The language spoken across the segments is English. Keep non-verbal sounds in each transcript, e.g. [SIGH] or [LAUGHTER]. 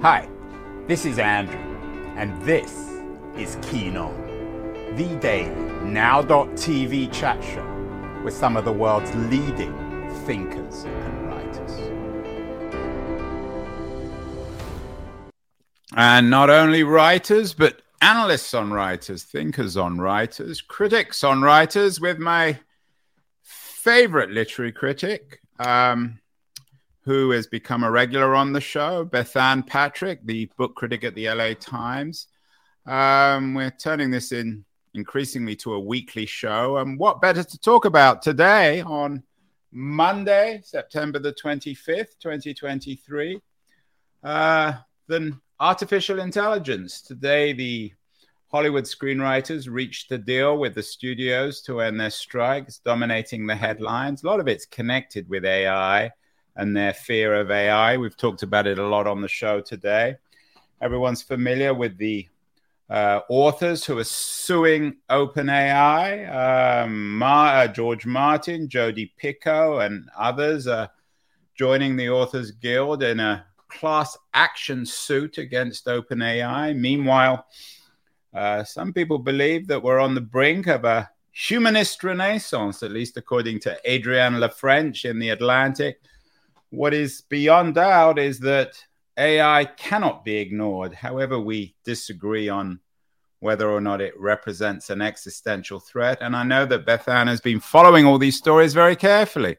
Hi, this is Andrew, and this is Keen On, the daily now.tv chat show with some of the world's leading thinkers and writers. And not only writers, but analysts on writers, thinkers on writers, critics on writers, with my favorite literary critic, um, who has become a regular on the show, Bethanne Patrick, the book critic at the LA Times. Um, we're turning this in increasingly to a weekly show. And what better to talk about today on Monday, September the 25th, 2023, uh, than artificial intelligence? Today, the Hollywood screenwriters reached a deal with the studios to end their strikes, dominating the headlines. A lot of it's connected with AI and their fear of AI. We've talked about it a lot on the show today. Everyone's familiar with the uh, authors who are suing OpenAI. Um, uh, George Martin, Jodi Picoult, and others are joining the Authors Guild in a class action suit against OpenAI. Meanwhile, uh, some people believe that we're on the brink of a humanist renaissance, at least according to Adrienne LaFrance in The Atlantic what is beyond doubt is that AI cannot be ignored, however, we disagree on whether or not it represents an existential threat. And I know that Bethanne has been following all these stories very carefully.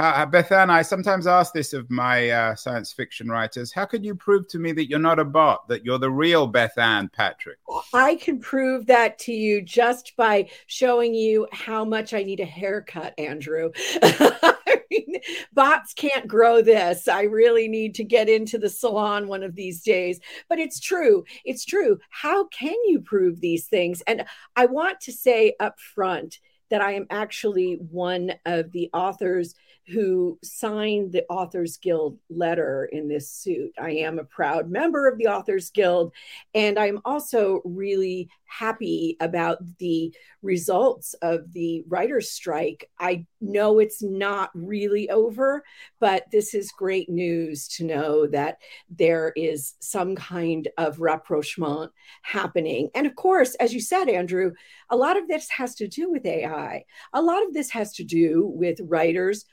How, Bethanne, I sometimes ask this of my uh, science fiction writers. How could you prove to me that you're not a bot, that you're the real Bethanne Patrick? I can prove that to you just by showing you how much I need a haircut, Andrew. [LAUGHS] bots can't grow this. I really need to get into the salon one of these days. But it's true. It's true. How can you prove these things? And I want to say up front that I am actually one of the authors who signed the Authors Guild letter in this suit. I am a proud member of the Authors Guild, and I'm also really happy about the results of the writer's strike. I know it's not really over, but this is great news to know that there is some kind of rapprochement happening. And of course, as you said, Andrew, a lot of this has to do with AI. A lot of this has to do with writers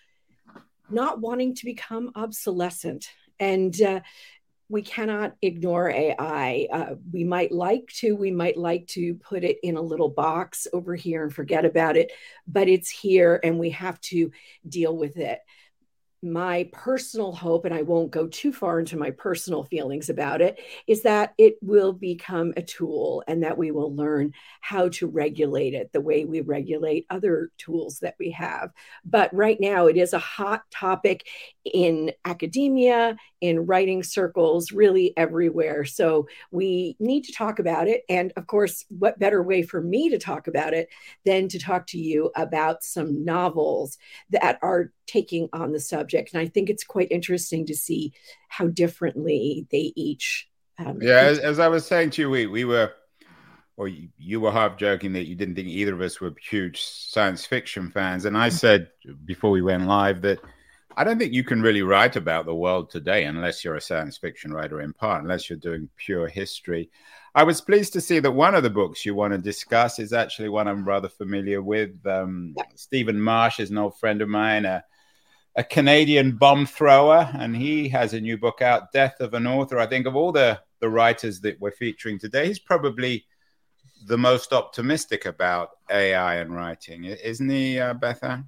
not wanting to become obsolescent. And uh, we cannot ignore AI. Uh, we might like to, we might like to put it in a little box over here and forget about it, but it's here and we have to deal with it my personal hope, and I won't go too far into my personal feelings about it, is that it will become a tool and that we will learn how to regulate it the way we regulate other tools that we have. But right now, it is a hot topic in academia, in writing circles, really everywhere. So we need to talk about it. And of course, what better way for me to talk about it than to talk to you about some novels that are taking on the subject. And I think it's quite interesting to see how differently they each. Um, yeah, as, as, I was saying to you, we, we were, or you, you were half joking that you didn't think either of us were huge science fiction fans. And I said before we went live that I don't think you can really write about the world today unless you're a science fiction writer in part, unless you're doing pure history. I was pleased to see that one of the books you want to discuss is actually one I'm rather familiar with. Um, Stephen Marche is an old friend of mine, a, a Canadian bomb thrower, and he has a new book out, Death of an Author. I think of all the, the writers that we're featuring today, he's probably the most optimistic about AI and writing, isn't he, uh, Bethanne?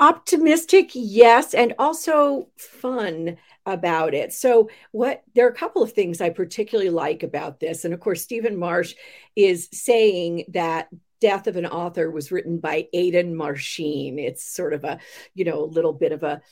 optimistic yes and also fun about it so what there are a couple of things i particularly like about this and of course stephen Marche is saying that death of an author was written by Aidan Marchine it's sort of a you know a little bit of a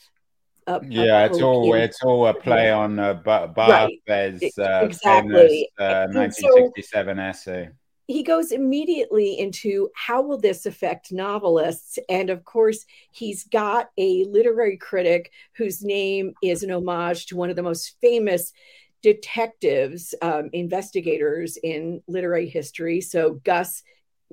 a, yeah, a it's all in, it's all a play on uh, Bar- right. Barthes' uh, exactly. famous uh, 1967 so, essay. he goes immediately into how will this affect novelists? And of course he's got a literary critic whose name is an homage to one of the most famous detectives um, investigators in literary history. So gus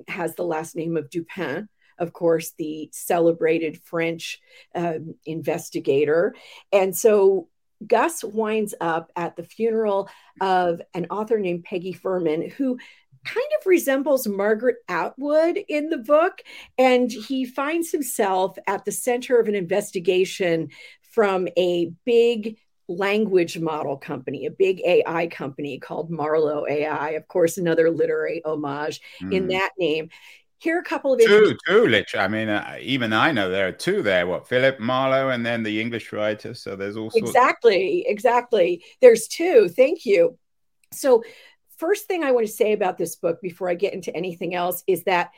has the last name of dupin of course the celebrated french um, investigator and so Gus winds up at the funeral of an author named Peggy Firmin, who kind of resembles Margaret Atwood in the book. And he finds himself at the center of an investigation from a big language model company, a big AI company called Marlowe AI. Of course, another literary homage mm. in that name. Here are a couple of two, two literally. I mean, uh, even I know there are two there. What Philip Marlowe and then the English writer. So there's also exactly, exactly. There's two. Thank you. So, first thing I want to say about this book before I get into anything else is that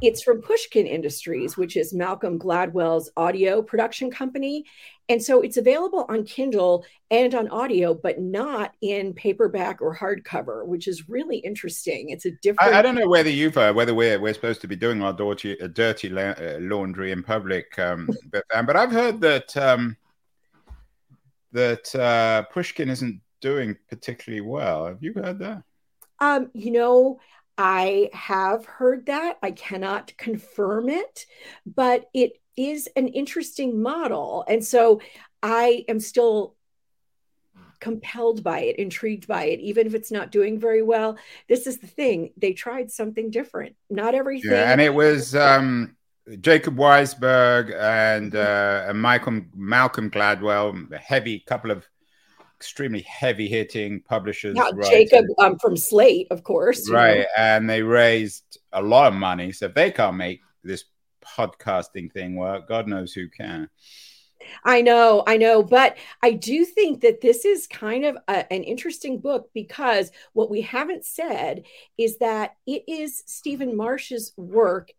it's from Pushkin Industries, which is Malcolm Gladwell's audio production company. And so it's available on Kindle and on audio, but not in paperback or hardcover, which is really interesting. It's a different. I, I don't know whether you've uh, whether we're we're supposed to be doing our dirty, uh, dirty la- uh, laundry in public, um, [LAUGHS] but um, but I've heard that um, that uh, Pushkin isn't doing particularly well. Have you heard that? Um, you know, I have heard that. I cannot confirm it, but it is an interesting model. And so I am still compelled by it, intrigued by it, even if it's not doing very well. This is the thing. They tried something different. Not everything. Yeah, and it was um, Jacob Weisberg and, uh, and Malcolm, Malcolm Gladwell, a heavy couple of extremely heavy hitting publishers. Yeah, Jacob um, from Slate, of course. Right. Know. And they raised a lot of money. So if they can't make this podcasting thing work, God knows who can. I know, I know, but I do think that this is kind of a, an interesting book because what we haven't said is that it is Stephen Marche's work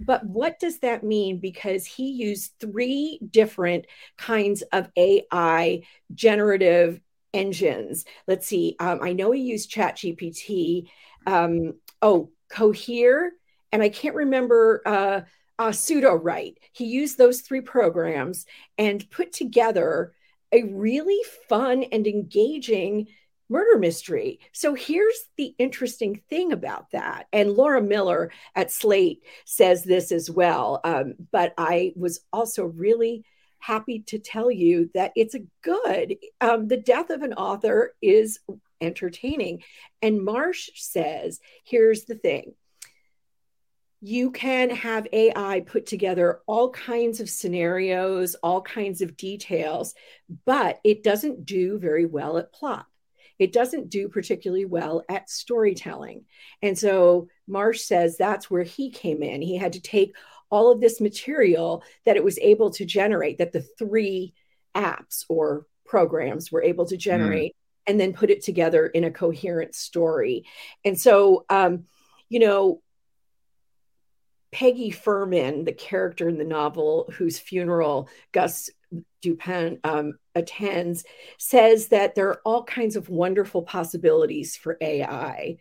but what does that mean? Because he used three different kinds of AI generative engines. Let's see. Um, I know he used ChatGPT. Um, oh, Cohere, and I can't remember uh, uh, Sudowrite. He used those three programs and put together a really fun and engaging murder mystery. So here's the interesting thing about that. And Laura Miller at Slate says this as well. Um, but I was also really happy to tell you that it's a good. Um, the death of an author is entertaining. And Marche says here's the thing. You can have AI put together all kinds of scenarios, all kinds of details, but it doesn't do very well at plot it doesn't do particularly well at storytelling. And so Marche says that's where he came in. He had to take all of this material that it was able to generate, that the three apps or programs were able to hmm. generate, mm. and then put it together in a coherent story. And so, um, you know, Peggy Firmin, the character in the novel whose funeral Gus Dupin um, attends, says that there are all kinds of wonderful possibilities for AI.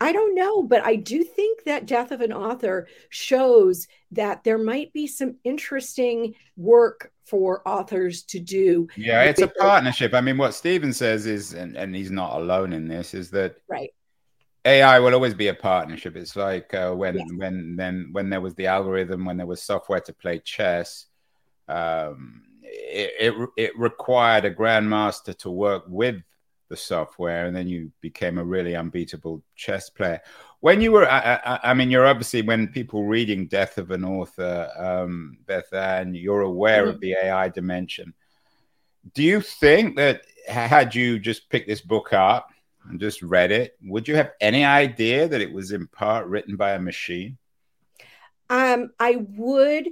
I don't know, but I do think that Death of an Author shows that there might be some interesting work for authors to do. Yeah, it's a partnership. I mean, what Stephen says is, and, and he's not alone in this, is that right. AI will always be a partnership. It's like uh, when yes. when then when there was the algorithm, when there was software to play chess, um, it, it, it required a grandmaster to work with the software, and then you became a really unbeatable chess player. When you were, I, I, I mean, you're obviously when people reading Death of an Author, um, Bethanne, you're aware mm-hmm. of the AI dimension. Do you think that had you just picked this book up and just read it, would you have any idea that it was in part written by a machine? Um, I would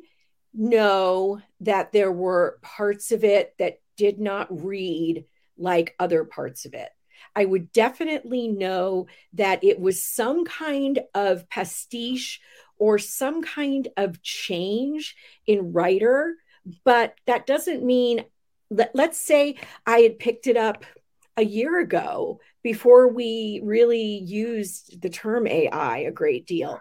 know that there were parts of it that did not read like other parts of it. I would definitely know that it was some kind of pastiche or some kind of change in writer, but that doesn't mean, let, let's say I had picked it up a year ago before we really used the term AI a great deal.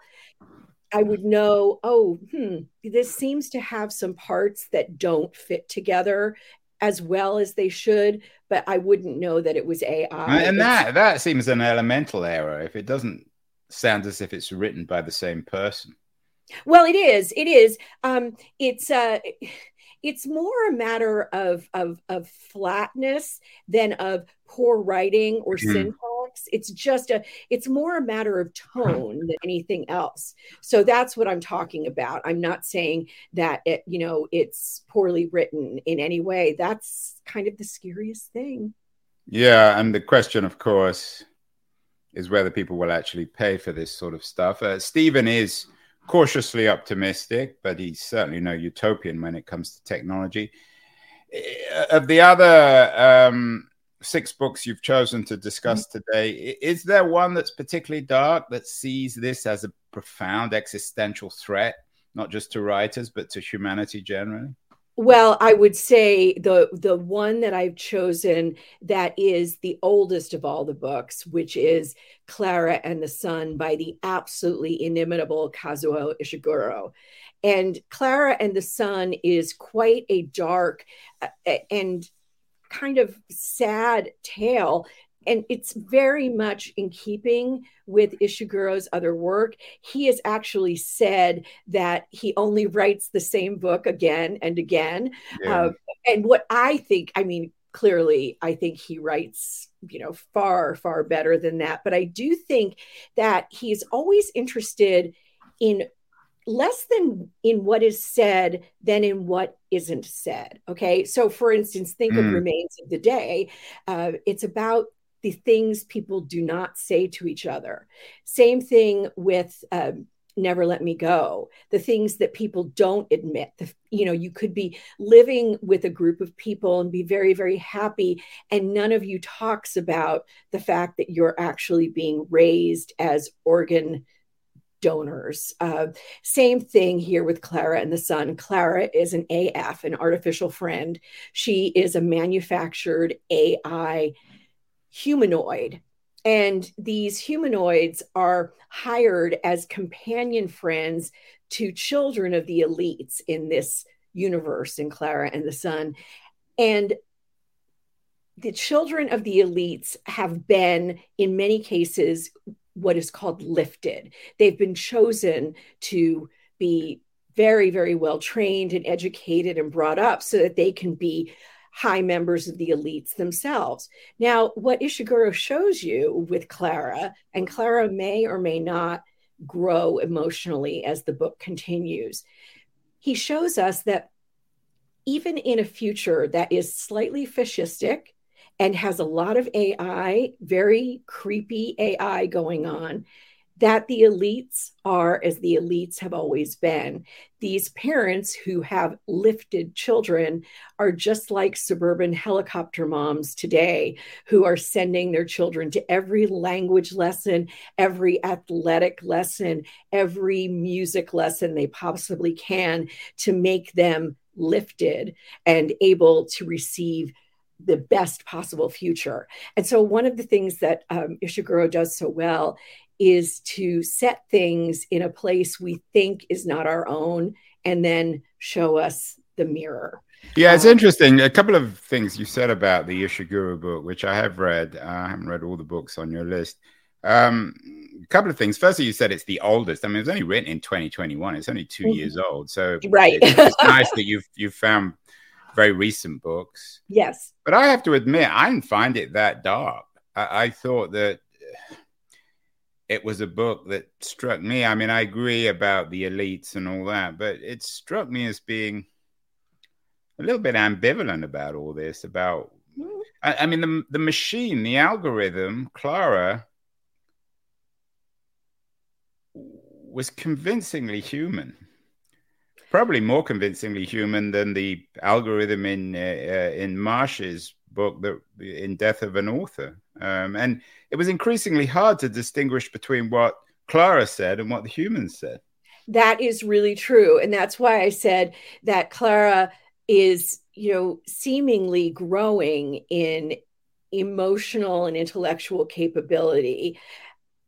I would know, oh, hmm, this seems to have some parts that don't fit together as well as they should, but I wouldn't know that it was AI. And that that seems an elemental error if it doesn't sound as if it's written by the same person. Well, it is. It is. Um, it's uh, it's more a matter of of of flatness than of poor writing or mm. It's just a it's more a matter of tone than anything else. So that's what i'm talking about. I'm not saying that it you know it's poorly written in any way. That's kind of the scariest thing. Yeah and the question of course is whether people will actually pay for this sort of stuff. Uh, stephen is cautiously optimistic, but he's certainly no utopian when it comes to technology. Uh, of the other um, six books you've chosen to discuss mm-hmm. today, is there one that's particularly dark that sees this as a profound existential threat, not just to writers, but to humanity generally? Well, I would say the the one that I've chosen that is the oldest of all the books, which is Clara and the Sun by the absolutely inimitable Kazuo Ishiguro. And Clara and the Sun is quite a dark and kind of sad tale and it's very much in keeping with Ishiguro's other work. He has actually said that he only writes the same book again and again. Yeah. Uh, and what I think, I mean, clearly, I think he writes, you know, far, far better than that. But I do think that he's always interested in less than in what is said than in what isn't said okay so for instance think mm. of remains of the day uh, it's about the things people do not say to each other. Same thing with um, never let me go the things that people don't admit the, you know you could be living with a group of people and be very very happy and none of you talks about the fact that you're actually being raised as organ donors uh, same thing here with clara and the sun. clara is an af an artificial friend she is a manufactured ai humanoid. And these humanoids are hired as companion friends to children of the elites in this universe in Clara and the Sun. And the children of the elites have been, in many cases, what is called lifted. They've been chosen to be very, very well trained and educated and brought up so that they can be high members of the elites themselves. Now, what Ishiguro shows you with Clara, and Clara may or may not grow emotionally as the book continues, he shows us that even in a future that is slightly fascistic and has a lot of AI, very creepy AI going on, that the elites are as the elites have always been. These parents who have lifted children are just like suburban helicopter moms today who are sending their children to every language lesson, every athletic lesson, every music lesson they possibly can to make them lifted and able to receive the best possible future. And so, one of the things that um, Ishiguro does so well is to set things in a place we think is not our own and then show us the mirror. Yeah, it's um, interesting. A couple of things you said about the Ishiguro book, which I have read. Uh, I haven't read all the books on your list. Um, a couple of things. Firstly, you said it's the oldest. I mean, it was only written in 2021. It's only 2 mm-hmm. years old. So right. it's nice that you've you've found very recent books. Yes. But I have to admit, I didn't find it that dark. I, I thought that it was a book that struck me. I mean, I agree about the elites and all that, but it struck me as being a little bit ambivalent about all this. About, I, I mean, the the machine, the algorithm, Clara was convincingly human probably more convincingly human than the algorithm in uh, uh, in Marche's book, that in Death of an Author. Um, and it was increasingly hard to distinguish between what Clara said and what the humans said. That is really true, and that's why I said that Clara is, you know, seemingly growing in emotional and intellectual capability.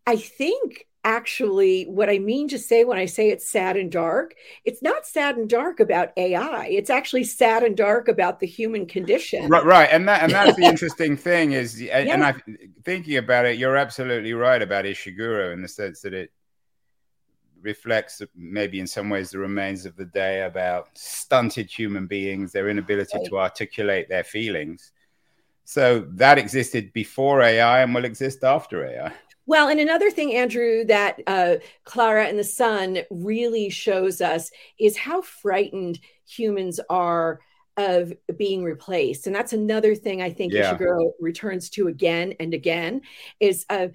I think actually what I mean to say when I say it's sad and dark. It's not sad and dark about AI. It's actually sad and dark about the human condition. Right, right. and that and that's the [LAUGHS] interesting thing is, yeah. and I thinking about it, you're absolutely right about Ishiguro in the sense that it reflects maybe in some ways the remains of the day about stunted human beings, their inability right. to articulate their feelings. So that existed before AI and will exist after AI. Well, and another thing, Andrew, that uh, Clara and the Sun really shows us is how frightened humans are of being replaced. And that's another thing I think yeah. Ishiguro returns to again and again is uh,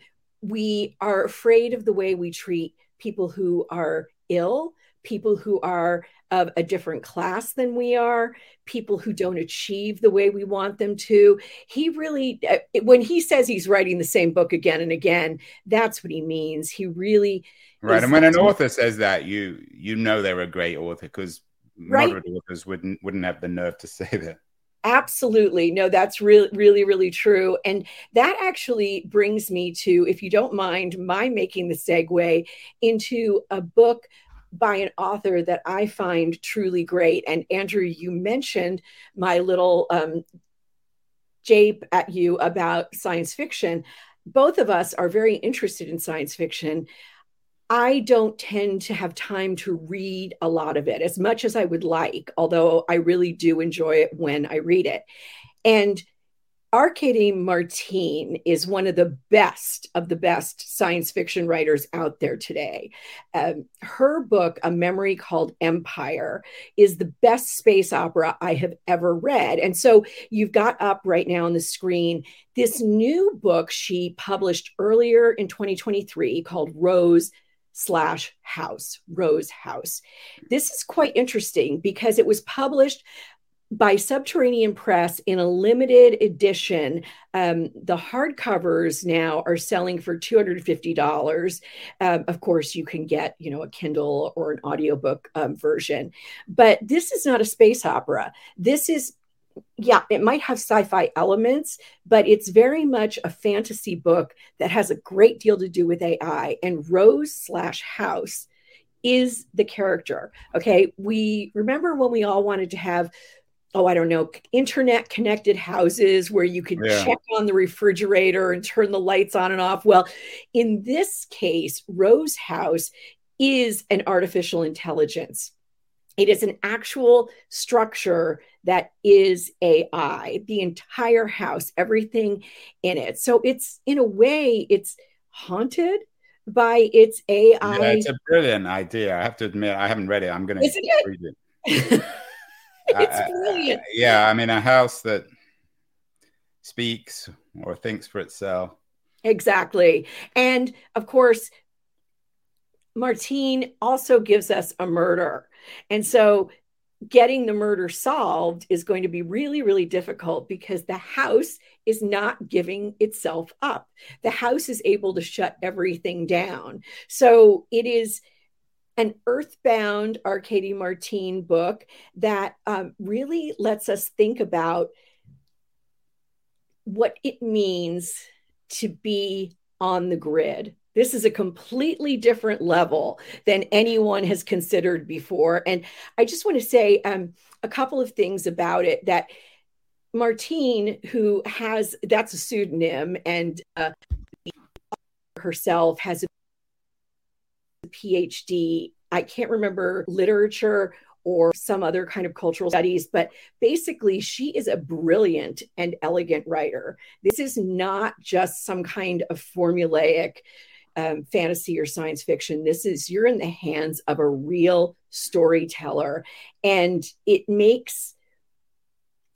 we are afraid of the way we treat people who are ill, people who are of a different class than we are, people who don't achieve the way we want them to. He really, uh, when he says he's writing the same book again and again, that's what he means. He really. Right. And when an author says that, you you know they're a great author because right? moderate authors wouldn't wouldn't have the nerve to [LAUGHS] say that. Absolutely. No, that's really, really, really true. And that actually brings me to, if you don't mind, my making the segue into a book by an author that I find truly great. And Andrew, you mentioned my little um, jape at you about science fiction. Both of us are very interested in science fiction. I don't tend to have time to read a lot of it as much as I would like, although I really do enjoy it when I read it. And Arkady Martine is one of the best of the best science fiction writers out there today. Um, her book, A Memory Called Empire, is the best space opera I have ever read. And so you've got up right now on the screen this new book she published earlier in 2023 called Rose slash house, Rose House. This is quite interesting because it was published by Subterranean Press in a limited edition. Um, the hardcovers now are selling for $250. Um, of course, you can get, you know, a Kindle or an audiobook um, version. But this is not a space opera. This is yeah, it might have sci fi elements, but it's very much a fantasy book that has a great deal to do with AI. And Rose slash House is the character. Okay. We remember when we all wanted to have, oh, I don't know, internet connected houses where you could yeah. check on the refrigerator and turn the lights on and off. Well, in this case, Rose House is an artificial intelligence. It is an actual structure that is AI, the entire house, everything in it. So it's in a way, it's haunted by its AI. Yeah, it's a brilliant idea. I have to admit, I haven't read it. I'm going to read it. [LAUGHS] [LAUGHS] it's brilliant. yeah, I mean, a house that speaks or thinks for itself. Exactly. And of course, Martine also gives us a murder. And so getting the murder solved is going to be really, really difficult because the house is not giving itself up. The house is able to shut everything down. So it is an earthbound Arkady Martine book that um, really lets us think about what it means to be on the grid this is a completely different level than anyone has considered before. And I just want to say um, a couple of things about it that Martine, who has that's a pseudonym, and uh, herself has a PhD. I can't remember literature or some other kind of cultural studies, but basically, she is a brilliant and elegant writer. This is not just some kind of formulaic um, fantasy or science fiction. This is you're in the hands of a real storyteller, and it makes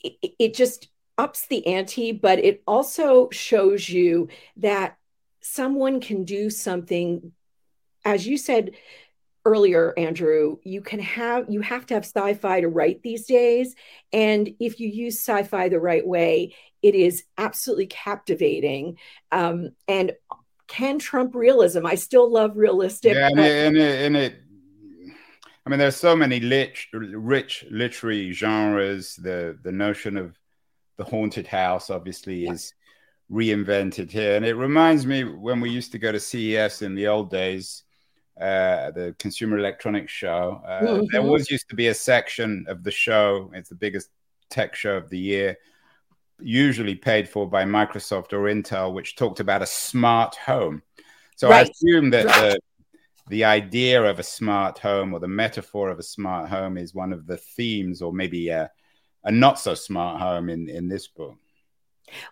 it, it just ups the ante, but it also shows you that someone can do something, as you said earlier andrew you can have you have to have sci-fi to write these days and if you use sci-fi the right way it is absolutely captivating um, and can trump realism. I still love realistic. Yeah, and, it, and, it, and it, I mean, there's so many lit, rich literary genres. The the notion of the haunted house obviously yeah. is reinvented here, and it reminds me when we used to go to CES in the old days, uh, the Consumer Electronics Show. Uh, mm-hmm. There was used to be a section of the show. It's the biggest tech show of the year usually paid for by Microsoft or Intel, which talked about a smart home. So right. I assume that the, the idea of a smart home or the metaphor of a smart home is one of the themes, or maybe a, a not so smart home in, in this book.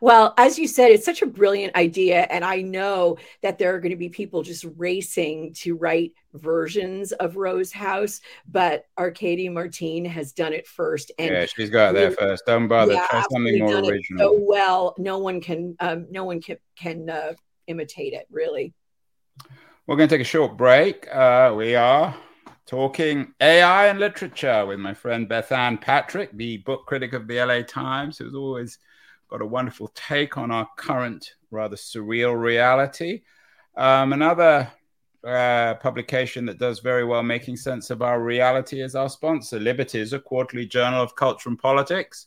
Well, as you said, it's such a brilliant idea. And I know that there are going to be people just racing to write versions of Rose House, but Arkady Martine has done it first. And yeah, she's got there first. Don't bother. Yeah, Try something more original. so well, no one can, um, no one can, can uh, imitate it, really. We're going to take a short break. Uh, we are talking AI and literature with my friend Bethanne Patrick, the book critic of the LA Times, who's always got a wonderful take on our current rather surreal reality. Um, another uh, publication that does very well making sense of our reality is our sponsor, Liberties, a quarterly journal of culture and politics.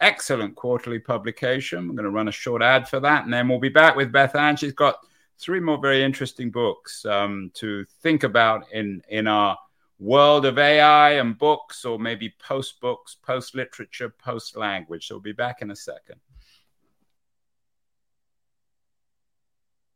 Excellent quarterly publication. We're going to run a short ad for that, and then we'll be back with Bethanne. She's got three more very interesting books um, to think about in in our world of AI and books, or maybe post books, post literature, post language. So we'll be back in a second.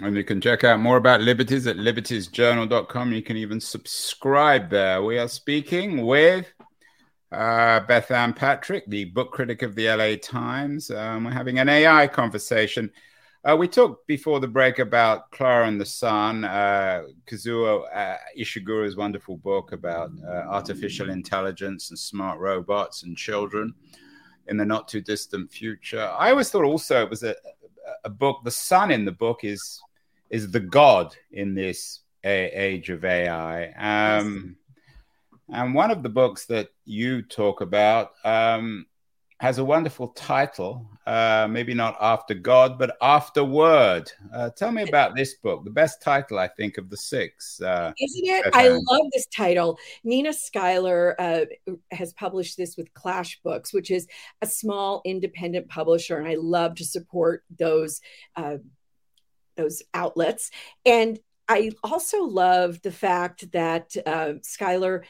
And you can check out more about Liberties at libertiesjournal.com. You can even subscribe there. We are speaking with uh, Bethanne Patrick, the book critic of the LA Times. Um, we're having an AI conversation. Uh, we talked before the break about Clara and the Sun, uh, Kazuo uh, Ishiguro's wonderful book about uh, artificial intelligence and smart robots and children in the not too distant future. I always thought also it was a, a book. The sun in the book is is the god in this age of AI. Um, and one of the books that you talk about um, has a wonderful title, uh, maybe not After God, but After Word. Uh, tell me about this book, the best title, I think, of the six. Uh, Isn't it? I love this title. Nina Schuyler uh, has published this with Clash Books, which is a small independent publisher, and I love to support those uh, those outlets. And I also love the fact that uh, Schuyler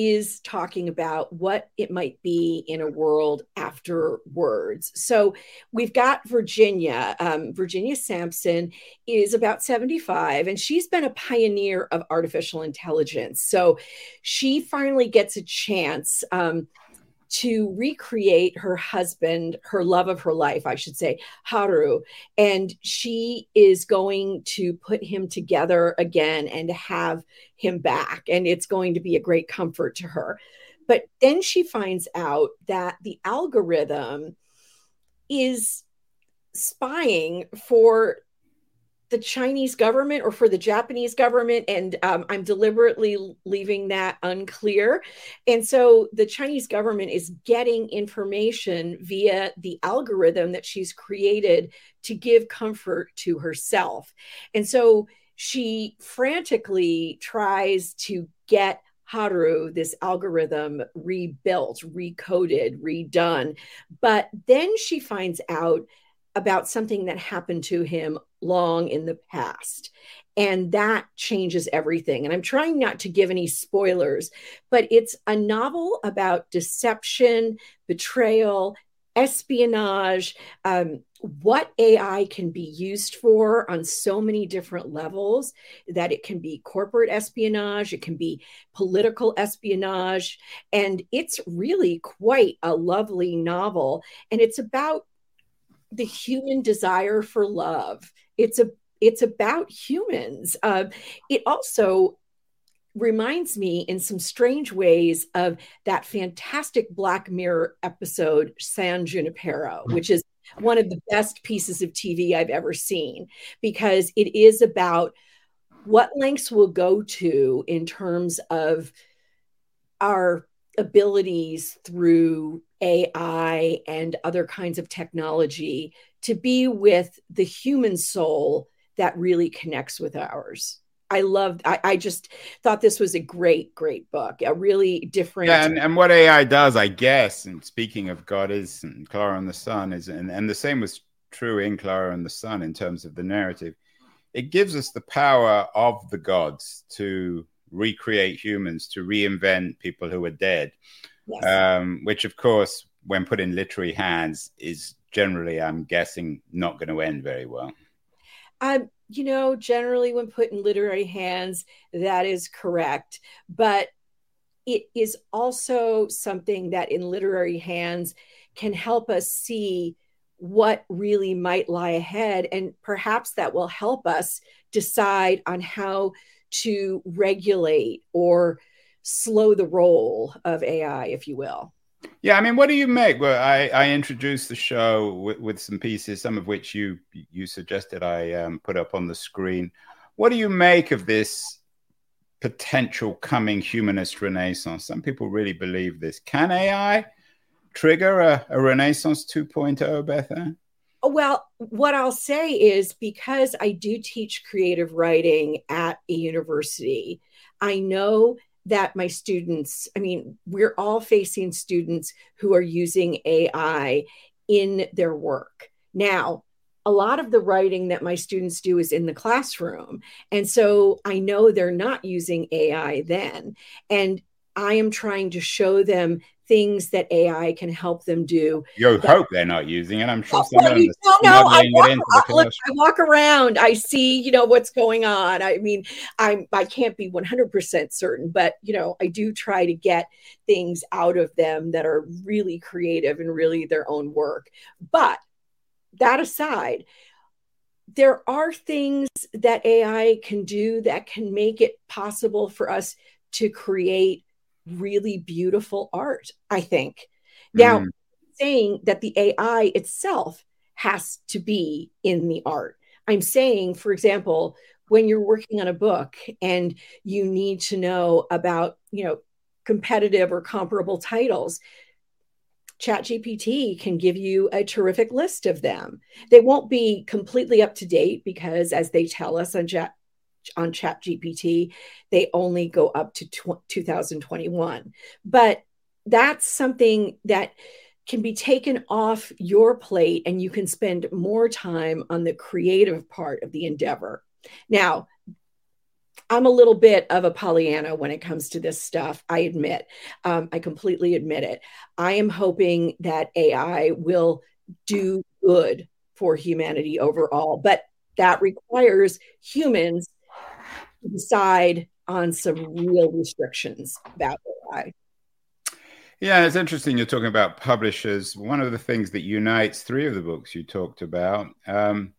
is talking about what it might be in a world after words. So we've got Virginia. Um, Virginia Sampson is about 75, and she's been a pioneer of artificial intelligence. So she finally gets a chance. Um, to recreate her husband, her love of her life, I should say, Haru. And she is going to put him together again and have him back. And it's going to be a great comfort to her. But then she finds out that the algorithm is spying for the Chinese government or for the Japanese government. And um, I'm deliberately leaving that unclear. And so the Chinese government is getting information via the algorithm that she's created to give comfort to herself. And so she frantically tries to get Haru, this algorithm rebuilt, recoded, redone. But then she finds out about something that happened to him long in the past. And that changes everything. And I'm trying not to give any spoilers, but it's a novel about deception, betrayal, espionage, um, what AI can be used for on so many different levels that it can be corporate espionage, it can be political espionage. And it's really quite a lovely novel. And it's about the human desire for love. It's a it's about humans. Uh, it also reminds me in some strange ways of that fantastic Black Mirror episode San Junipero, mm-hmm. which is one of the best pieces of TV I've ever seen because it is about what lengths we'll go to in terms of our abilities through AI and other kinds of technology to be with the human soul that really connects with ours. I loved. I, I just thought this was a great, great book. A really different. Yeah, and, and what AI does, I guess, and speaking of goddess and Clara and the Sun, is and, and the same was true in Clara and the Sun in terms of the narrative. It gives us the power of the gods to recreate humans, to reinvent people who are dead. Yes. Um, which, of course, when put in literary hands, is generally, I'm guessing, not going to end very well. Um, you know, generally, when put in literary hands, that is correct. But it is also something that in literary hands can help us see what really might lie ahead. And perhaps that will help us decide on how to regulate or slow the roll of AI, if you will. Yeah, I mean, what do you make? Well, I, I introduced the show with, with some pieces, some of which you you suggested I um, put up on the screen. What do you make of this potential coming humanist renaissance? Some people really believe this. Can AI trigger a, a Renaissance 2.0, Betha? Well, what I'll say is because I do teach creative writing at a university, I know that my students, I mean, we're all facing students who are using AI in their work. Now, a lot of the writing that my students do is in the classroom. And so I know they're not using AI then. And I am trying to show them things that AI can help them do. You hope they're not using it. I'm sure some of them no, no, I walk, look, I walk around, I see, you know, what's going on. I mean, I'm I can't be 100% certain, but you know, I do try to get things out of them that are really creative and really their own work. But that aside, there are things that AI can do that can make it possible for us to create really beautiful art, I think. Now, mm. saying that the AI itself has to be in the art. I'm saying, for example, when you're working on a book and you need to know about, you know, competitive or comparable titles, ChatGPT can give you a terrific list of them. They won't be completely up to date because, as they tell us on Chat on chat gpt they only go up to tw- 2021 but that's something that can be taken off your plate and you can spend more time on the creative part of the endeavor now I'm a little bit of a Pollyanna when it comes to this stuff. I admit, um, I completely admit it. I am hoping that AI will do good for humanity overall, but that requires humans decide on some real restrictions about AI. Yeah, it's interesting you're talking about publishers. One of the things that unites three of the books you talked about um,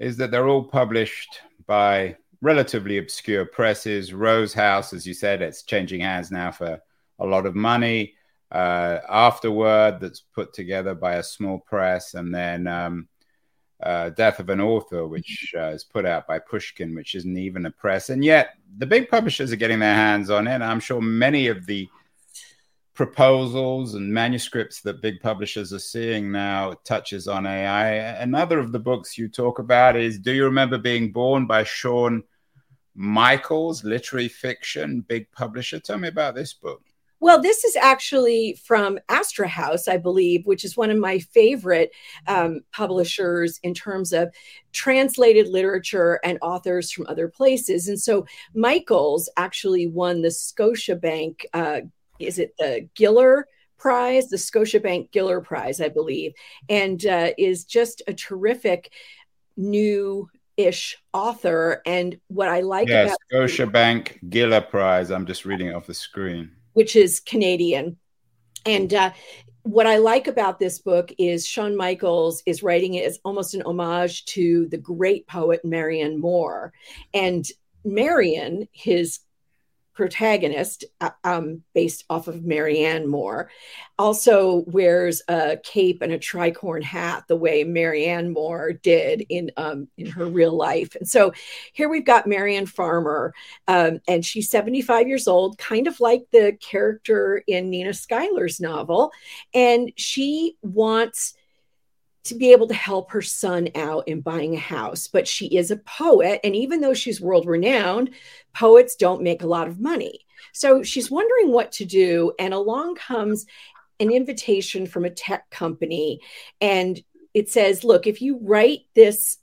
is that they're all published by relatively obscure presses. Rose House, as you said, it's changing hands now for a lot of money. Uh, Afterword, that's put together by a small press, and then um, uh, Death of an Author, which uh, is put out by Pushkin, which isn't even a press. And yet the big publishers are getting their hands on it. I'm sure many of the proposals and manuscripts that big publishers are seeing now touches on AI. Another of the books you talk about is Do You Remember Being Born by Sean Michaels, literary fiction, big publisher. Tell me about this book. Well, this is actually from Astra House, I believe, which is one of my favorite um, publishers in terms of translated literature and authors from other places. And so Michaels actually won the Scotiabank, uh, is it the Giller? Prize, the Scotiabank Giller Prize, I believe, and uh, is just a terrific new ish author. And what I like yeah, about Scotiabank Giller Prize, I'm just reading it off the screen which is Canadian. And uh, what I like about this book is Sean Michaels is writing it as almost an homage to the great poet Marianne Moore. And Marianne, his protagonist, uh, um, based off of Marianne Moore, also wears a cape and a tricorn hat the way Marianne Moore did in um, in her real life. And so here we've got Marianne Farmer, um, and she's 75 years old, kind of like the character in Nina Schuyler's novel, and she wants to be able to help her son out in buying a house. But she is a poet. And even though she's world renowned, poets don't make a lot of money. So she's wondering what to do. And along comes an invitation from a tech company. And it says, look, if you write this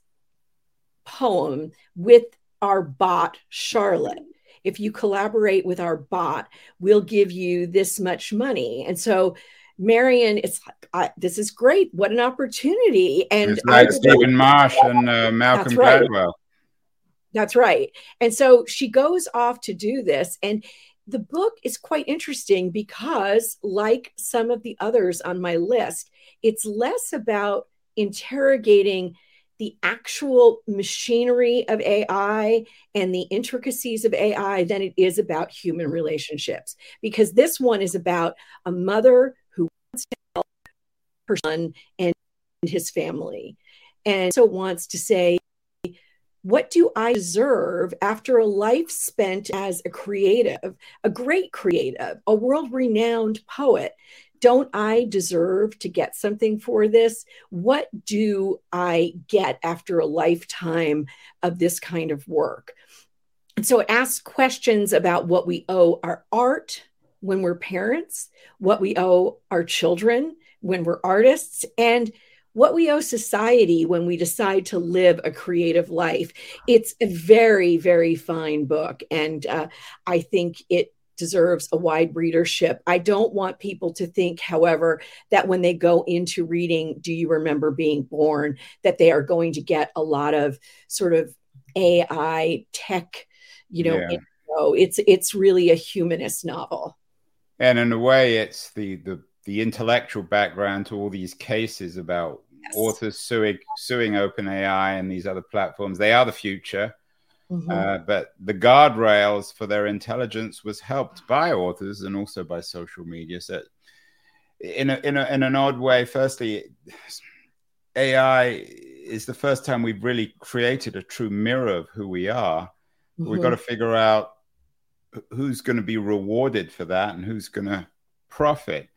poem with our bot, Charlotte, if you collaborate with our bot, we'll give you this much money. And so Marion, it's I, this is great. What an opportunity! And it's like Stephen Marche and uh, Malcolm right. Gladwell. That's right. And so she goes off to do this, and the book is quite interesting because, like some of the others on my list, it's less about interrogating the actual machinery of AI and the intricacies of AI than it is about human relationships. Because this one is about a mother her son and his family. And so wants to say, what do I deserve after a life spent as a creative, a great creative, a world renowned poet? Don't I deserve to get something for this? What do I get after a lifetime of this kind of work? And so it asks questions about what we owe our art when we're parents, what we owe our children, when we're artists and what we owe society when we decide to live a creative life. It's a very, very fine book. And uh, I think it deserves a wide readership. I don't want people to think, however, that when they go into reading Do You Remember Being Born, that they are going to get a lot of sort of AI tech, you know, yeah. it's it's really a humanist novel. And in a way, it's the the the intellectual background to all these cases about yes. authors suing suing OpenAI and these other platforms. They are the future. Mm-hmm. Uh, but the guardrails for their intelligence was helped by authors and also by social media. So, in a, in, a, in an odd way, firstly, AI is the first time we've really created a true mirror of who we are. Mm-hmm. We've got to figure out who's going to be rewarded for that and who's going to profit.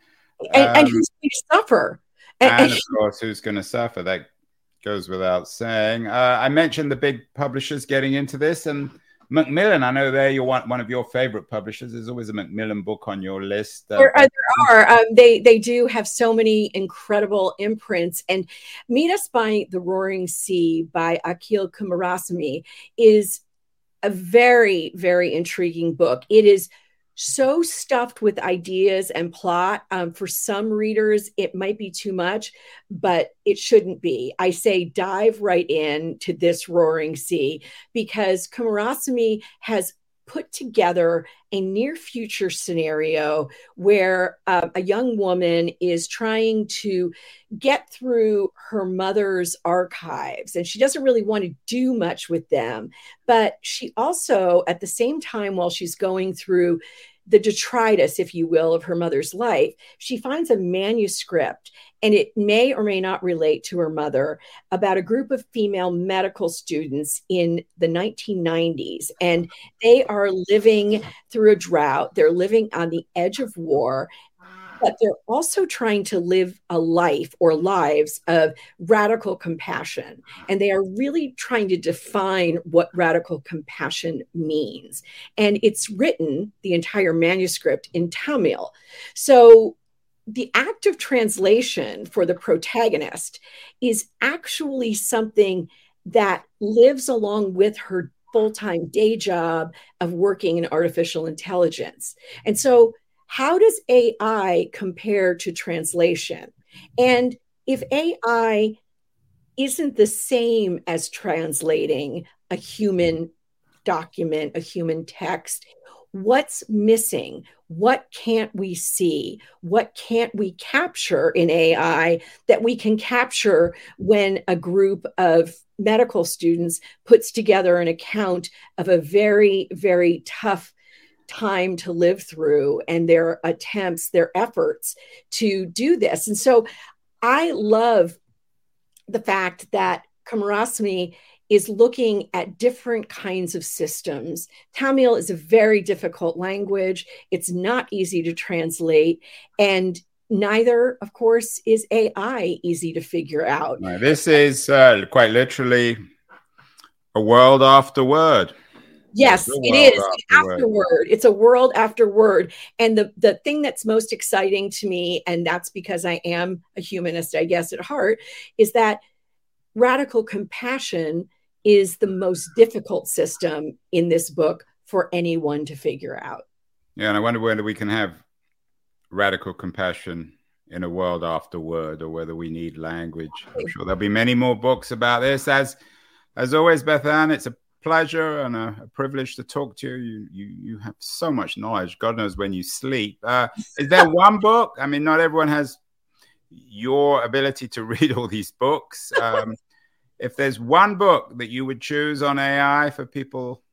And, um, and who's going to suffer and, and, of course who's going to suffer? That goes without saying. Uh, i mentioned the big publishers getting into this and macmillan i know they're one, one of your favorite publishers. There's always a macmillan book on your list uh, there, uh, there are. Um, they they do have so many incredible imprints. And meet us by the roaring sea by akil kumarasamy is a very very intriguing book it is so stuffed with ideas and plot. Um, for some readers, it might be too much, but it shouldn't be. I say dive right in to this roaring sea because Kumarasamy has put together a near future scenario where uh, a young woman is trying to get through her mother's archives and she doesn't really want to do much with them but she also at the same time while she's going through the detritus, if you will, of her mother's life, she finds a manuscript, and it may or may not relate to her mother, about a group of female medical students in the 1990s. And they are living through a drought, they're living on the edge of war, but they're also trying to live a life or lives of radical compassion. And they are really trying to define what radical compassion means. And it's written, the entire manuscript, in Tamil. So the act of translation for the protagonist is actually something that lives along with her full time day job of working in artificial intelligence. And so how does AI compare to translation? And if AI isn't the same as translating a human document, a human text, what's missing? What can't we see? What can't we capture in AI that we can capture when a group of medical students puts together an account of a very, very tough time to live through and their attempts, their efforts to do this. And so I love the fact that Kumarasamy is looking at different kinds of systems. Tamil is a very difficult language. It's not easy to translate. And neither, of course, is AI easy to figure out. this is uh, quite literally a world after word. Yes, it is after, after. It's a world after word. And the, the thing that's most exciting to me, and that's because I am a humanist, I guess, at heart, is that radical compassion is the most difficult system in this book for anyone to figure out. Yeah, and I wonder whether we can have radical compassion in a world after word or whether we need language. I'm sure there'll be many more books about this. As as always, Bethanne, it's a pleasure and a, a, privilege to talk to you. You you you have so much knowledge. God knows when you sleep. Uh, is there [LAUGHS] one book? I mean, not everyone has your ability to [LAUGHS] read all these books. Um, if there's one book that you would choose on AI for people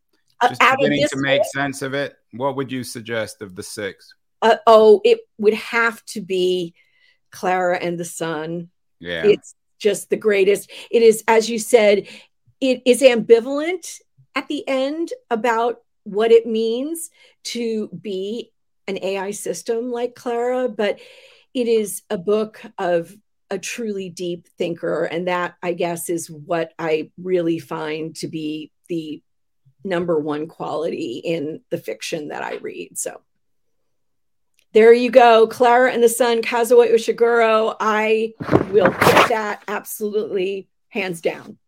uh, just uh, beginning to make book? sense of it, what would you suggest of the six? Uh, oh, it would have to be Clara and the Sun. Yeah. It's just the greatest. It is, as you said, it is ambivalent at the end about what it means to be an AI system like Clara, but it is a book of a truly deep thinker. And that, I guess, is what I really find to be the number one quality in the fiction that I read. So there you go. Clara and the Sun, Kazuo Ishiguro. I will put that absolutely hands down.